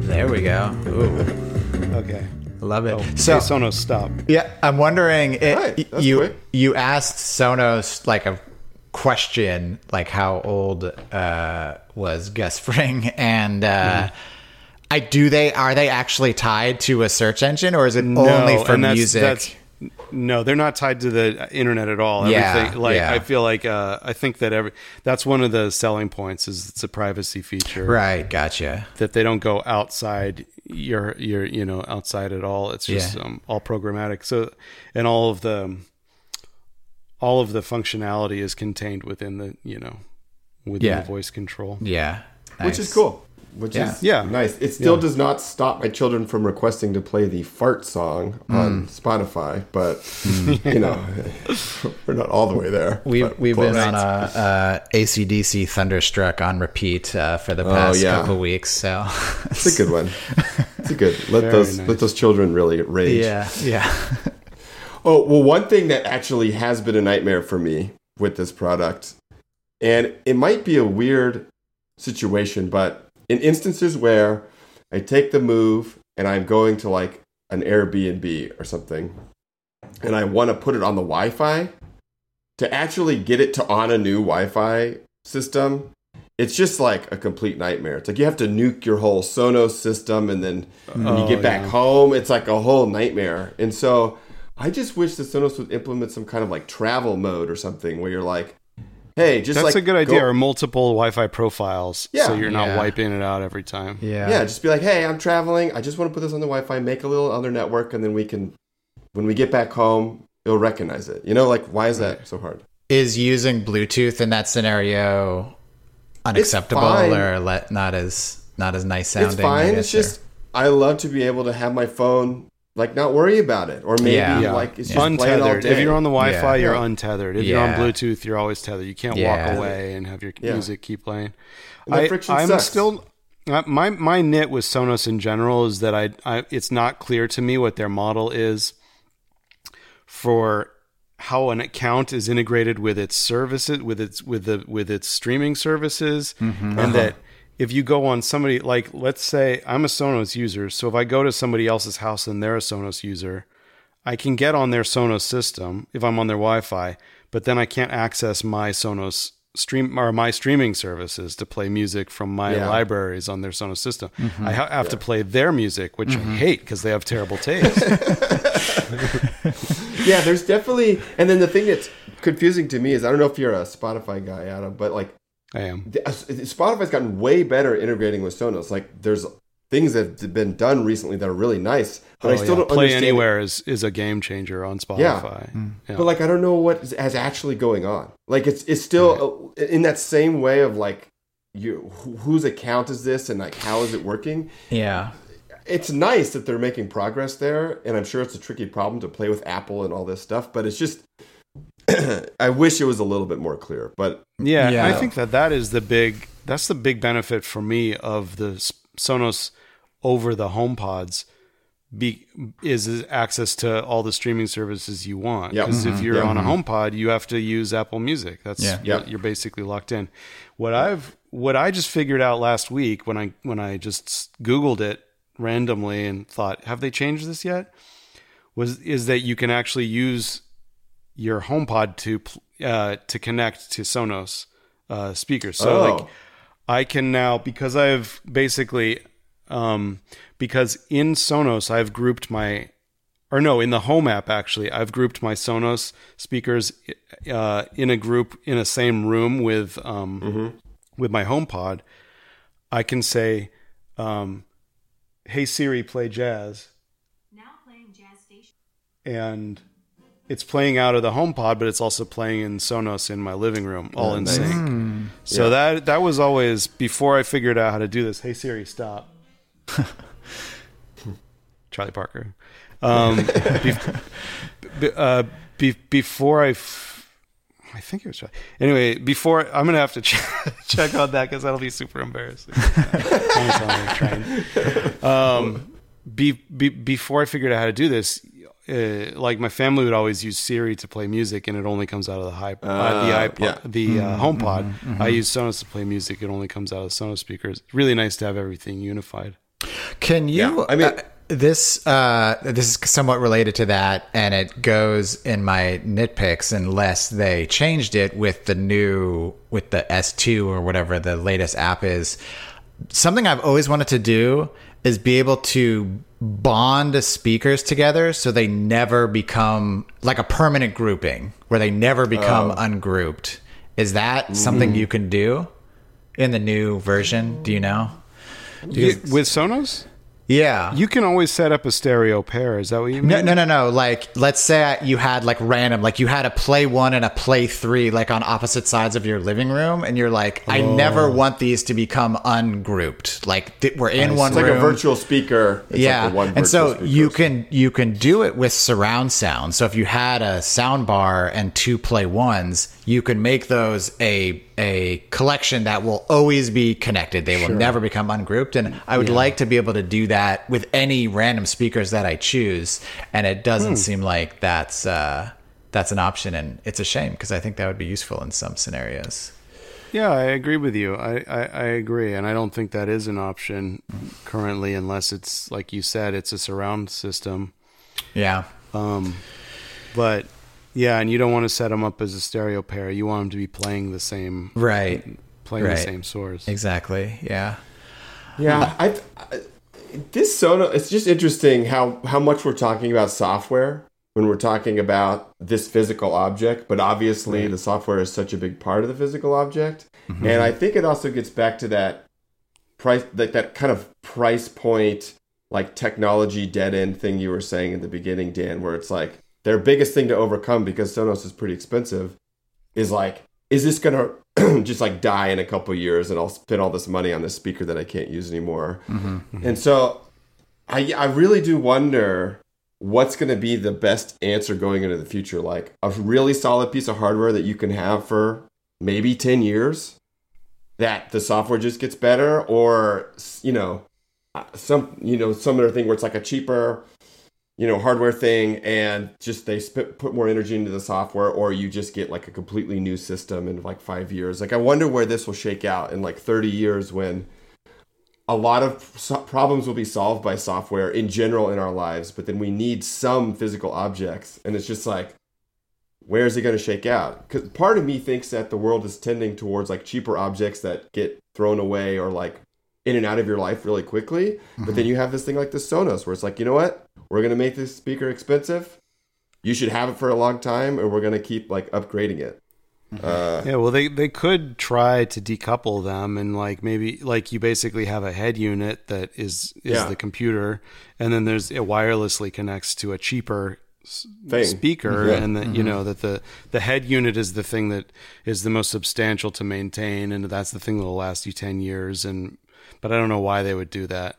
There we go. Ooh, Okay. love it. Oh, so hey, Sonos, stop. yeah, I'm wondering. It, Right, you quick. you asked Sonos like a question, like how old uh, was Gus Fring, and uh, Mm-hmm. I do they are they actually tied to a search engine, or is it only for and that's- music? that's- no, they're not tied to the internet at all. Yeah, Everything, like yeah. I feel like uh, I think that every that's one of the selling points is it's a privacy feature right, gotcha. that they don't go outside your your you know outside at all. It's just Yeah. um, all programmatic. So and all of the all of the functionality is contained within the you know within Yeah. the voice control. Yeah, which is cool. Which Yeah. is Yeah. nice. It still Yeah. does not stop my children from requesting to play the fart song Mm. on Spotify, but you know, we're not all the way there. We've we've close. been on a, a ACDC Thunderstruck on repeat uh, for the Oh, past yeah. couple weeks. So It's a good one. It's a good. Let Very those nice. let those children really rage. yeah, yeah, Oh well, one thing that actually has been a nightmare for me with this product, and it might be a weird situation, but in instances where I take the move and I'm going to like an Airbnb or something, and I want to put it on the Wi-Fi, to actually get it to on a new Wi-Fi system, it's just like a complete nightmare. It's like you have to nuke your whole Sonos system, and then when you Oh, get back yeah. home, it's like a whole nightmare. And so I just wish the Sonos would implement some kind of like travel mode or something where you're like, hey, just That's like a good idea. go- Or multiple Wi-Fi profiles, Yeah. so you're not Yeah. wiping it out every time. yeah, yeah, just be like, hey, I'm traveling. I just want to put this on the Wi-Fi, make a little other network, and then we can, when we get back home, it'll recognize it. You know, like why is that so hard? Is using Bluetooth in that scenario unacceptable or let not as not as nice sounding? it's fine. It's just I love to be able to have my phone like not worry about it, or maybe Yeah. Yeah. like it's just playing all untethered. day. If you're on the Wi-Fi, Yeah. you're untethered. If you're on Bluetooth, you're always tethered. You can't Yeah. walk away and have your Yeah. music keep playing. I, i'm sucks. still uh, my my nit with Sonos in general is that I, I it's not clear to me what their model is for how an account is integrated with its services with its with the with its streaming services Mm-hmm. and that if you go on somebody like let's say I'm a Sonos user, so if I go to somebody else's house and they're a Sonos user, I can get on their Sonos system if I'm on their Wi-Fi, but then I can't access my Sonos stream or my streaming services to play music from my Yeah. libraries on their Sonos system. Mm-hmm. I ha- have to play their music, which I mm-hmm. hate because they have terrible taste. yeah, there's definitely. And then the thing that's confusing to me is I don't know if you're a Spotify guy, Adam, but like I am. the- uh, Spotify's gotten way better integrating with Sonos. Like there's things that have been done recently that are really nice, but I Oh, still yeah. don't Play understand. Anywhere is, is a game changer on Spotify. Yeah. But like I don't know what is, is actually going on. Like it's it's still uh, in that same way of like you wh- whose account is this and like how is it working? Yeah. It's nice that they're making progress there, and I'm sure it's a tricky problem to play with Apple and all this stuff. But it's just I wish it was a little bit more clear. But Yeah, Yeah. I think that that is the big that's the big benefit for me of the Sonos over the HomePods be, is, is access to all the streaming services you want. Yep. Because if mm-hmm. you're Yep. on a mm-hmm. HomePod, you have to use Apple Music. That's Yeah. you're, Yep. you're basically locked in. What I've what I just figured out last week when I when I just Googled it randomly and thought, have they changed this yet? Was is that you can actually use your HomePod to uh, to connect to Sonos uh, speakers. So Oh. like I can now because I've basically um, because in Sonos I've grouped my or no in the Home app actually I've grouped my Sonos speakers uh, in a group in a same room with um, with my HomePod. I can say, um, "Hey Siri, play jazz." Now playing Jazz Station. and it's playing out of the HomePod, but it's also playing in Sonos in my living room, all in nice. sync. So that that was always before I figured out how to do this. Hey Siri, stop. Charlie Parker. Um, be- uh, be- before I, f- I think it was. Charlie. Anyway, before I'm gonna have to ch- check on that because that'll be super embarrassing. I sound like trying um, be, be, before I figured out how to do this, uh, like my family would always use Siri to play music, and it only comes out of the hi- uh, the iPod, yeah. the uh, HomePod. I use Sonos to play music; it only comes out of Sonos speakers. Really nice to have everything unified. Can you? Yeah, I mean- uh, this uh, this is somewhat related to that, and it goes in my nitpicks unless they changed it with the new with the S two or whatever the latest app is. Something I've always wanted to do is be able to bond speakers together so they never become like a permanent grouping where they never become oh. ungrouped. Is that something mm-hmm. you can do in the new version? Do you know? with Sonos, Yeah. you can always set up a stereo pair. Is that what you mean? No, no, no, no. Like, let's say you had like random, like you had a play one and a play three, like on opposite sides of your living room, and you're like, I oh. never want these to become ungrouped. Like th- we're in one it's like a virtual speaker. It's yeah, like one and so speaker. you can you can do it with surround sound. So if you had a sound bar and two play ones, you can make those a a collection that will always be connected. They will never become ungrouped. And I would like to be able to do that with any random speakers that I choose. And it doesn't seem like that's uh, that's an option, and it's a shame because I think that would be useful in some scenarios. Yeah, I agree with you. I, I, I agree, and I don't think that is an option currently, unless it's like you said, it's a surround system. Yeah. Um, but yeah, and you don't want to set them up as a stereo pair. You want them to be playing the same, Right. playing Right. the same source. Exactly. Yeah. Yeah, I, I this Sonos. It's just interesting how how much we're talking about software when we're talking about this physical object, but obviously the software is such a big part of the physical object, mm-hmm. and I think it also gets back to that price, like that kind of price point, like technology dead end thing you were saying in the beginning, Dan, where it's like their biggest thing to overcome because Sonos is pretty expensive is like, is this gonna just like die in a couple years and I'll spend all this money on this speaker that I can't use anymore? Mm-hmm. Mm-hmm. And so I I really do wonder what's going to be the best answer going into the future. Like a really solid piece of hardware that you can have for maybe 10 years that the software just gets better or you know some you know some other thing where it's like a cheaper you know hardware thing and just they sp- put more energy into the software or you just get like a completely new system in like five years like i wonder where this will shake out in like 30 years when a lot of so- problems will be solved by software in general in our lives, but then we need some physical objects, and it's just like, where is it going to shake out? Because part of me thinks that the world is tending towards like cheaper objects that get thrown away or like in and out of your life really quickly. But then mm-hmm. you have this thing like the Sonos, where it's like, you know what? We're going to make this speaker expensive. You should have it for a long time, and we're going to keep like upgrading it. Mm-hmm. Uh, Yeah, well, they they could try to decouple them and like maybe like you basically have a head unit that is is Yeah. the computer, and then there's it wirelessly connects to a cheaper Thing. speaker, Yeah. and that you mm-hmm. know that the the head unit is the thing that is the most substantial to maintain, and that's the thing that'll last you ten years. And but I don't know why they would do that.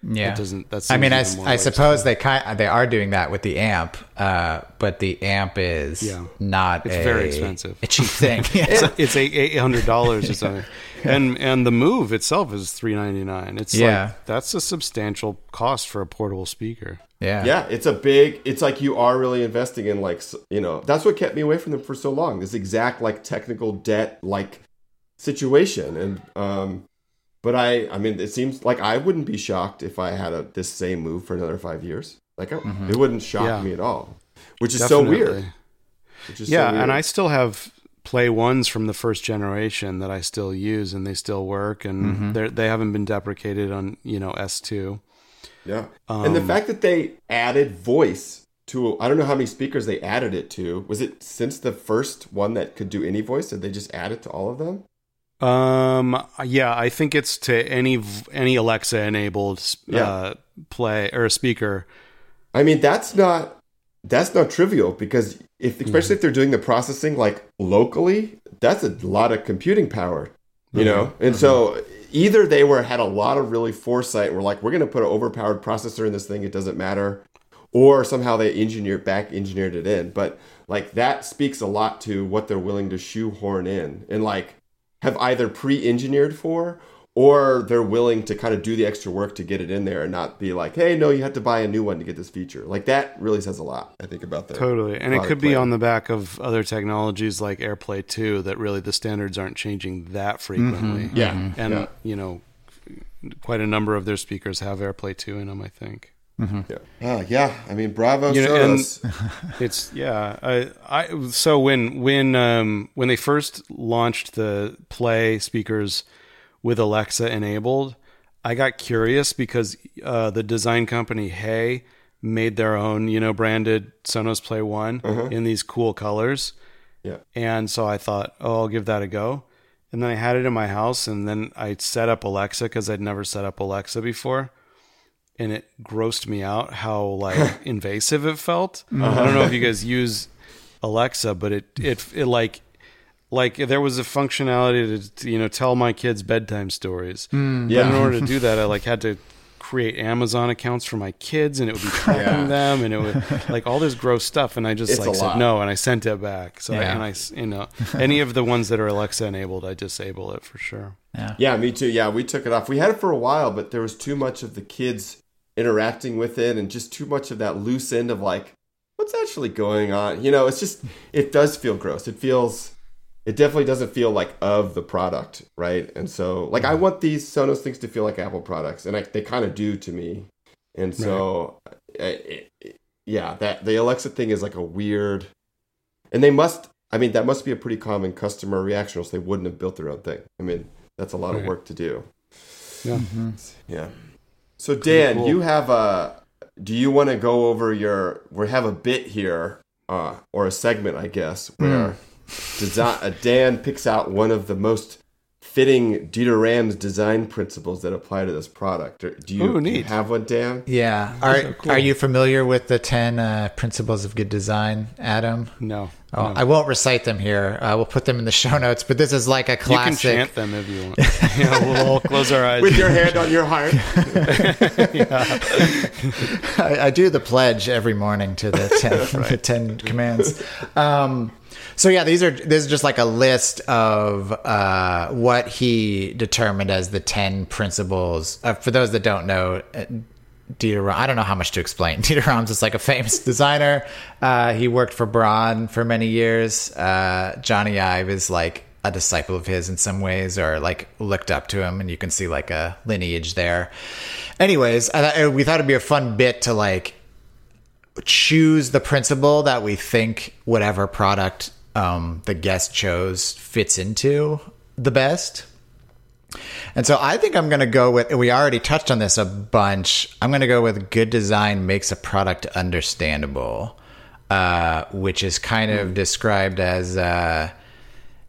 Yeah, That doesn't- that I mean, I, seems even more I suppose they kind they are doing that with the amp, uh, but the amp is Yeah. not. It's a, very expensive. a cheap thing. It's, it's eight eight hundred dollars or something, and and the move itself is three ninety nine. It's Yeah. like that's a substantial cost for a portable speaker. yeah, yeah, it's a big. It's like you are really investing in like you know. That's what kept me away from them for so long. This exact like technical debt like situation, and um, but I I mean, it seems like I wouldn't be shocked if I had a this same move for another five years. Like I, it wouldn't shock Yeah. me at all, which is so weird. Is so Yeah, weird. and I still have Play Ones from the first generation that I still use, and they still work, and Mm-hmm. they haven't been deprecated on you know S two. Yeah. and the Um, fact that they added voice to I don't know how many speakers they added it to. Was it since the first one that could do any voice? Did they just add it to all of them? Um, yeah, I think it's to any any Alexa enabled Yeah. uh, play or a speaker. I mean, that's not that's not trivial because if especially if they're doing the processing like locally, that's a lot of computing power, you know. And so either they were had a lot of really foresight were like, we're going to put an overpowered processor in this thing, it doesn't matter, or somehow they engineered back engineered it in. But like that speaks a lot to what they're willing to shoehorn in and like have either pre-engineered for or they're willing to kind of do the extra work to get it in there and not be like, hey, no, you have to buy a new one to get this feature. Like that really says a lot, I think, about that. Totally. And it could be plan. on the back of other technologies like AirPlay 2 that really the standards aren't changing that frequently. Mm-hmm. Yeah. And, Yeah. you know, quite a number of their speakers have AirPlay 2 in them, I think. Yeah. Oh, yeah. I mean, bravo, You know, and- It's yeah. I, I so when when um when they first launched the Play speakers with Alexa enabled, I got curious because uh, the design company HAY made their own you know branded Sonos Play One in these cool colors, yeah. and so I thought, oh, I'll give that a go. And then I had it in my house, and then I set up Alexa because I'd never set up Alexa before, and it grossed me out how like invasive it felt. Uh-huh. I don't know if you guys use Alexa, but it it it like like there was a functionality to, to, you know tell my kids bedtime stories. Yeah. But in order to do that, I like had to create Amazon accounts for my kids, and it would be tracking Yeah. them, and it would like all this gross stuff. And I just It's like said lot. no, and I sent it back. So I, and I s- you know any of the ones that are Alexa enabled, I disable it for sure. Yeah. Yeah, me too. Yeah, we took it off. We had it for a while, but there was too much of the kids interacting with it and just too much of that loose end of like, what's actually going on? You know, it's just, it does feel gross. It feels, it definitely doesn't feel like of the product, right? And so, like, I want these Sonos things to feel like Apple products, and I, they kind of do to me. And so, uh, it, it- yeah, that the Alexa thing is like a weird, and they must. I mean, that must be a pretty common customer reaction, or else they wouldn't have built their own thing. I mean, that's a lot of work to do. Yeah. Yeah. So Dan, cool. you have a. Do you want to go over your? We have a bit here, uh, or a segment, I guess, where design, uh, Dan picks out one of the most fitting Dieter Rams design principles that apply to this product. Do you, Ooh, do you have one, Dan? Yeah. Are so cool. are you familiar with the ten uh, principles of good design, Adam? No, Oh, no. I won't recite them here. Uh, we'll put them in the show notes. But this is like a classic. you can classic. chant them if you want. yeah, we'll all close our eyes. With your hand on your heart. I, I do the pledge every morning to the ten, the ten commands. Um, so yeah, these are this is just like a list of uh, what he determined as the ten principles. Uh, for those that don't know, uh, Dieter, I don't know how much to explain. Dieter Rams is like a famous designer. Uh, he worked for Braun for many years. Uh, Jony Ive is like a disciple of his in some ways or like looked up to him and you can see like a lineage there. Anyways, we thought it'd be a fun bit to like choose the principle that we think whatever product um, the guest chose fits into the best. And so I think I'm going to go with, we already touched on this a bunch. I'm going to go with good design makes a product understandable, uh, which is kind of described as uh,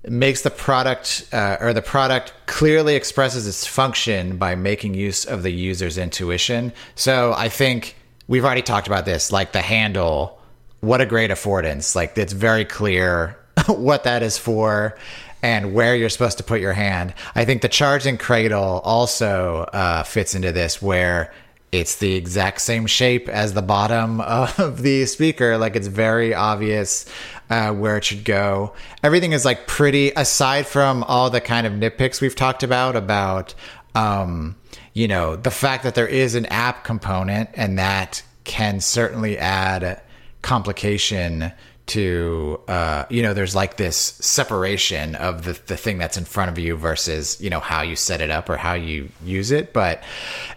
makes the product uh, or the product clearly expresses its function by making use of the user's intuition. So I think we've already talked about this, like the handle. What a great affordance! Like it's very clear what that is for and where you're supposed to put your hand. I think the charging cradle also uh, fits into this, where it's the exact same shape as the bottom of the speaker. Like it's very obvious uh, where it should go. Everything is like pretty, aside from all the kind of nitpicks we've talked about, about, um, you know, the fact that there is an app component and that can certainly add complication to uh, you know there's like this separation of the, the thing that's in front of you versus you know how you set it up or how you use it. But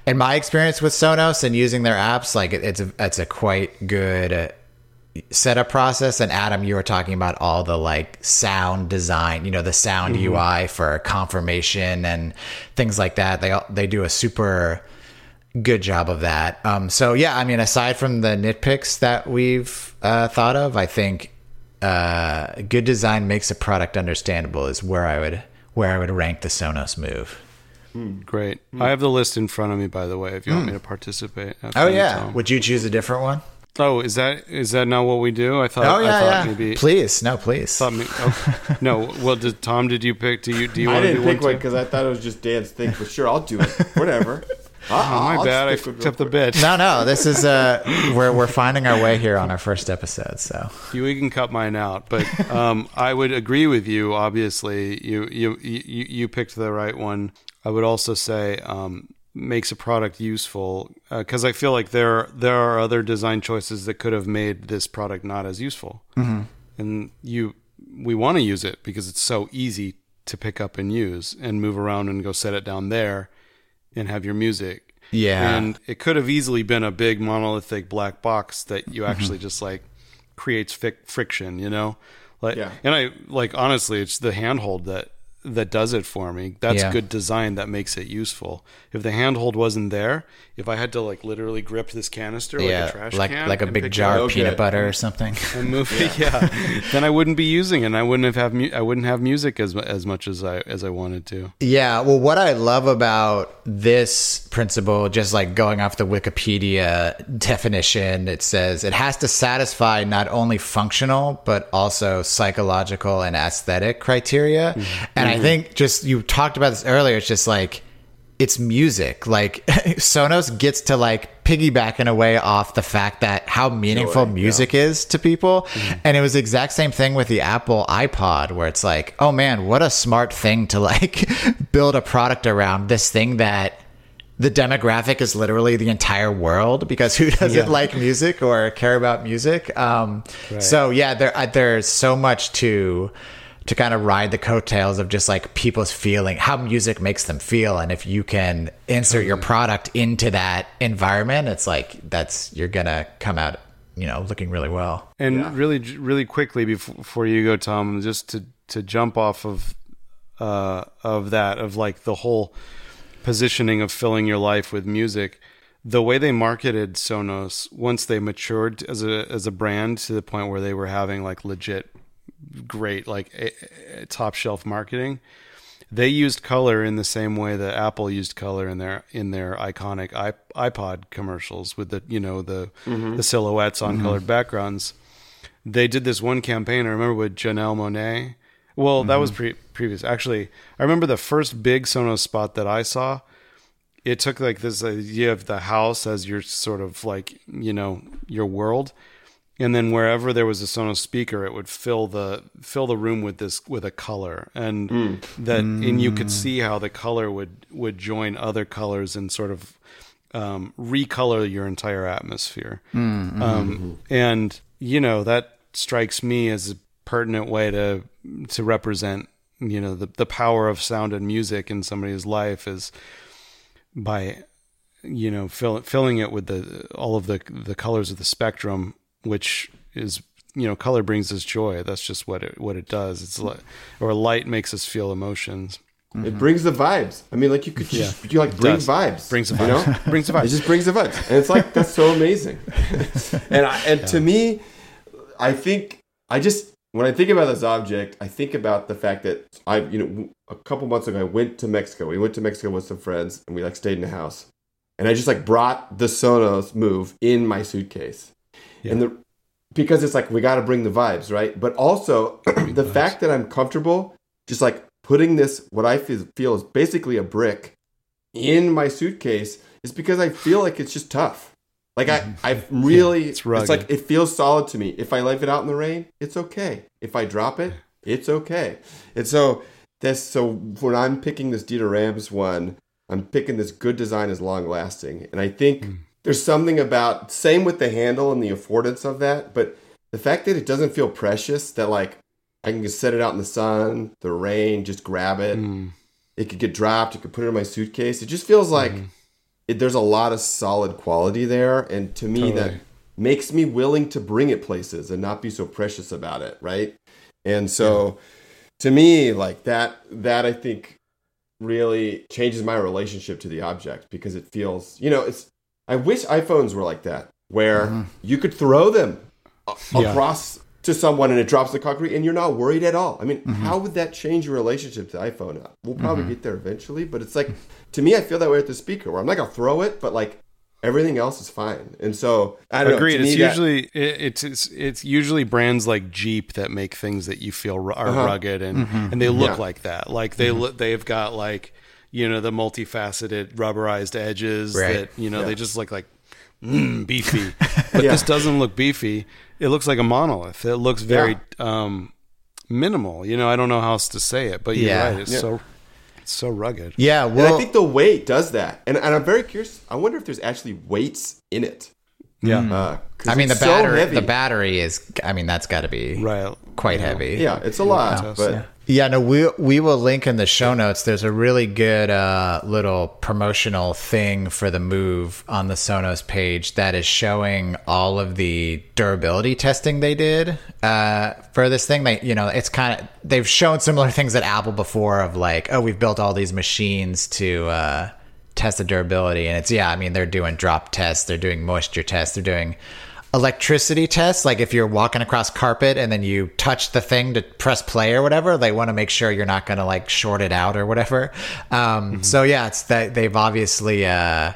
in my experience with sonos and using their apps like it, it's a, it's a quite good setup process. And adam you were talking about all the like sound design you know the sound ui for confirmation and things like that. They all- they do a super good job of that. Um, so yeah, I mean, aside from the nitpicks that we've uh, thought of, I think uh, good design makes a product understandable is where I would where I would rank the Sonos move. Great. I have the list in front of me, by the way. If you want me to participate. Oh yeah, tell. would you choose a different one? Oh, is that is that not what we do? I thought. Oh I yeah, thought yeah. Maybe. please, no, please. Thought me, oh, no. Well, did Tom? Did you pick? Do you? Do you I want to didn't do pick one? one because I thought it was just Dan's thing, but sure, I'll do it. Whatever. Oh, my bad. I fucked up the bit. no, no, this is uh, we're we're finding our way here on our first episode. So You we can cut mine out, but um, I would agree with you. Obviously, you you you you picked the right one. I would also say um, makes a product useful because I feel like there there are other design choices that could have made this product not as useful. Mm-hmm. And you we want to use it because it's so easy to pick up and use and move around and go set it down there and have your music. Yeah. And it could have easily been a big monolithic black box that you mm-hmm. actually just like creates fic- friction, you know? Like Yeah. and I like honestly it's the handhold that that does it for me. That's Yeah. good design that makes it useful. If the handhold wasn't there, if I had to like literally grip this canister like a trash like can like a big jar of peanut butter or something. and move it, yeah. then I wouldn't be using it. and I wouldn't have, have mu- I wouldn't have music as as much as I as I wanted to. Yeah, well, what I love about this principle, just like going off the Wikipedia definition, it says it has to satisfy not only functional, but also psychological and aesthetic criteria. Mm-hmm. And I think just you talked about this earlier, it's just like, it's music. Like Sonos gets to like piggyback in a way off the fact that how meaningful music is to people. And it was the exact same thing with the Apple iPod where it's like, oh man, what a smart thing to like build a product around this thing that the demographic is literally the entire world because who doesn't like music or care about music? Um, So yeah, there there's so much to to kind of ride the coattails of just like people's feeling, how music makes them feel, and if you can insert your product into that environment, it's like that's you're gonna come out, you know, looking really well. And really, really quickly before, before you go, Tom, just to to jump off of uh, of that of like the whole positioning of filling your life with music. The way they marketed Sonos once they matured as a as a brand to the point where they were having like legit great like a, a top shelf marketing they used color in the same way that Apple used color in their in their iconic iPod commercials with the you know the mm-hmm. the silhouettes on mm-hmm. colored backgrounds. They did this one campaign I remember with Janelle Monáe. Well, that was mm-hmm. pre- previous. Actually, I remember the first big Sonos spot that I saw. It took like this idea of the house as your sort of like you know your world, and then wherever there was a Sonos speaker, it would fill the fill the room with this with a color, and that and you could see how the color would would join other colors and sort of um, recolor your entire atmosphere. Um, and you know that strikes me as a pertinent way to to represent you know the the power of sound and music in somebody's life is by you know fill, filling it with the all of the the colors of the spectrum which is you know color brings us joy that's just what it what it does it's like or light makes us feel emotions It brings the vibes. I mean, like you could just you like bring vibes. Brings the You know, vibes. Brings the vibes. It just brings the vibes, and it's like that's so amazing. and I, and to me, I think I just when I think about this object, I think about the fact that I you know a couple months ago I went to Mexico. We went to Mexico with some friends, and we like stayed in a house, and I just like brought the Sonos Move in my suitcase, and the because it's like we got to bring the vibes, right? But also the fact that I'm comfortable, just like putting this what I feel, feel is basically a brick in my suitcase is because I feel like it's just tough. Like I, I really, it's it's, like it feels solid to me. If I leave it out in the rain, it's okay. If I drop it, it's okay. And so this, so when I'm picking this Dieter Rams one, I'm picking this good design is long lasting, and I think hmm. There's something about same with the handle and the affordance of that, but the fact that it doesn't feel precious, that like I can just set it out in the sun, the rain, just grab it. Mm. It could get dropped. It could put it in my suitcase. It just feels like it, there's a lot of solid quality there, and to me that makes me willing to bring it places and not be so precious about it, right? And so, to me, like that, that I think really changes my relationship to the object because it feels, you know, it's. I wish iPhones were like that, where mm-hmm. you could throw them a- Yeah. across to someone and it drops the concrete and you're not worried at all. I mean, mm-hmm. how would that change your relationship to iPhone? We'll probably mm-hmm. get there eventually, but it's like to me, I feel that way with the speaker, where I'm not gonna throw it, but like everything else is fine. And so I don't Agreed. know. It's that- usually it, it's it's it's usually brands like Jeep that make things that you feel are uh-huh. rugged and and they look Uh-huh. Yeah. like that. Like they look they've got like you know the multifaceted rubberized edges Right. that you know Yeah. they just look like mm, beefy. But Yeah. this doesn't look beefy. It looks like a monolith. It looks very um, minimal. You know, I don't know how else to say it, but you're Yeah. right. It's Yeah. so it's so rugged. Yeah, and well, I think the weight does that. And, and I'm very curious. I wonder if there's actually weights in it. Yeah. Uh, 'cause I mean the it's so battery. heavy. the battery is. I mean that's got to be Right. quite Yeah. heavy. Yeah, it's a lot. Yeah. But Yeah, no, we we will link in the show notes. There's a really good uh, little promotional thing for the move on the Sonos page that is showing all of the durability testing they did uh, for this thing. They, you know, it's kind of they've shown similar things at Apple before of like, oh, we've built all these machines to uh, test the durability, and it's yeah, I mean, they're doing drop tests, they're doing moisture tests, they're doing electricity tests. Like if you're walking across carpet and then you touch the thing to press play or whatever they want to make sure you're not going to like short it out or whatever. Um, so yeah it's that they've obviously uh,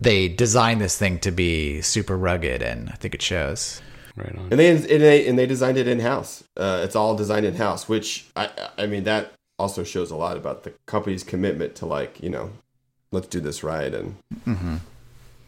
they designed this thing to be super rugged and i think it shows. Right on. and they and they and they designed it in house. Uh, it's all designed in house, which I I mean that also shows a lot about the company's commitment to like you know, let's do this right and.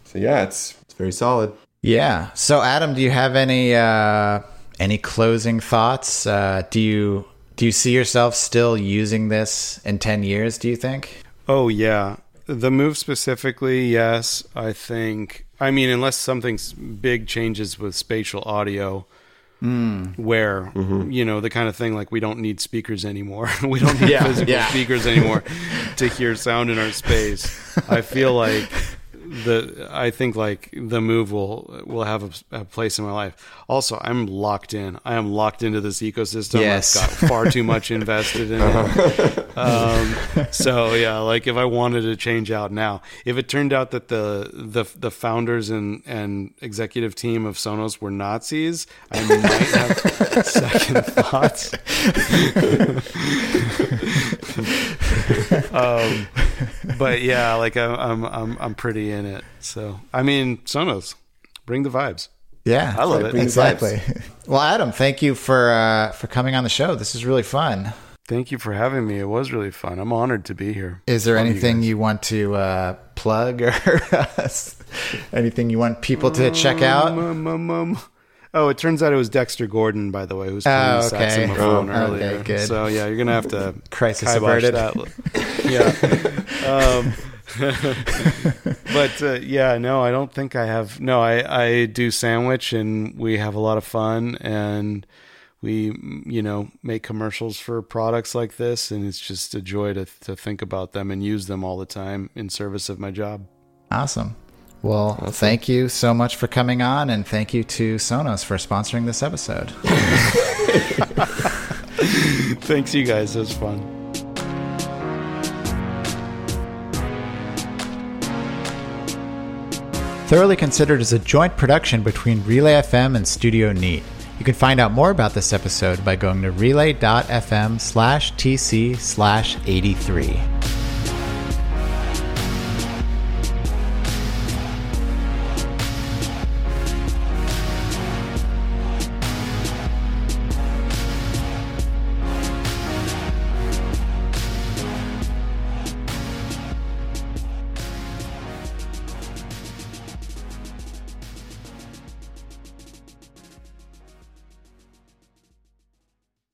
So yeah, it's it's very solid. yeah so adam do you have any uh, any closing thoughts uh, do you do you see yourself still using this in 10 years do you think Oh yeah, the move specifically, yes. I think. I mean, unless something's big changes with spatial audio, where mm-hmm. you know the kind of thing like we don't need speakers anymore. we don't need Yeah, physical yeah. speakers anymore to hear sound in our space. I feel like the I think like the move will will have a, a place in my life. Also, I'm locked in. I am locked into this ecosystem. Yes. I've got far too much invested in it. Um, so yeah, like if I wanted to change out now, if it turned out that the the the founders and and executive team of Sonos were Nazis, I might have second thoughts. um, but yeah, like I'm I'm I'm I'm pretty in it. So I mean, Sonos, bring the vibes. Yeah, I love it. Exactly. Well, Adam, thank you for uh, for coming on the show. This is really fun. Thank you for having me. It was really fun. I'm honored to be here. Is there Love you anything guys. you, want to uh, plug or anything you want people to check out? Um, um, um. Oh, it turns out it was Dexter Gordon, by the way, who was playing Oh, the okay. saxophone Oh, earlier. okay, good. So yeah, you're gonna have to Crisis averted. that. Yeah. um, but uh, yeah, no, I don't think I have. No, I I do sandwich, and we have a lot of fun, and we you know make commercials for products like this, and it's just a joy to to think about them and use them all the time in service of my job. Awesome. Well, thank you so much for coming on, and thank you to Sonos for sponsoring this episode. Thanks, you guys. It was fun. Thoroughly Considered is a joint production between Relay FM and Studio Neat. You can find out more about this episode by going to relay.fm slash tc slash 83.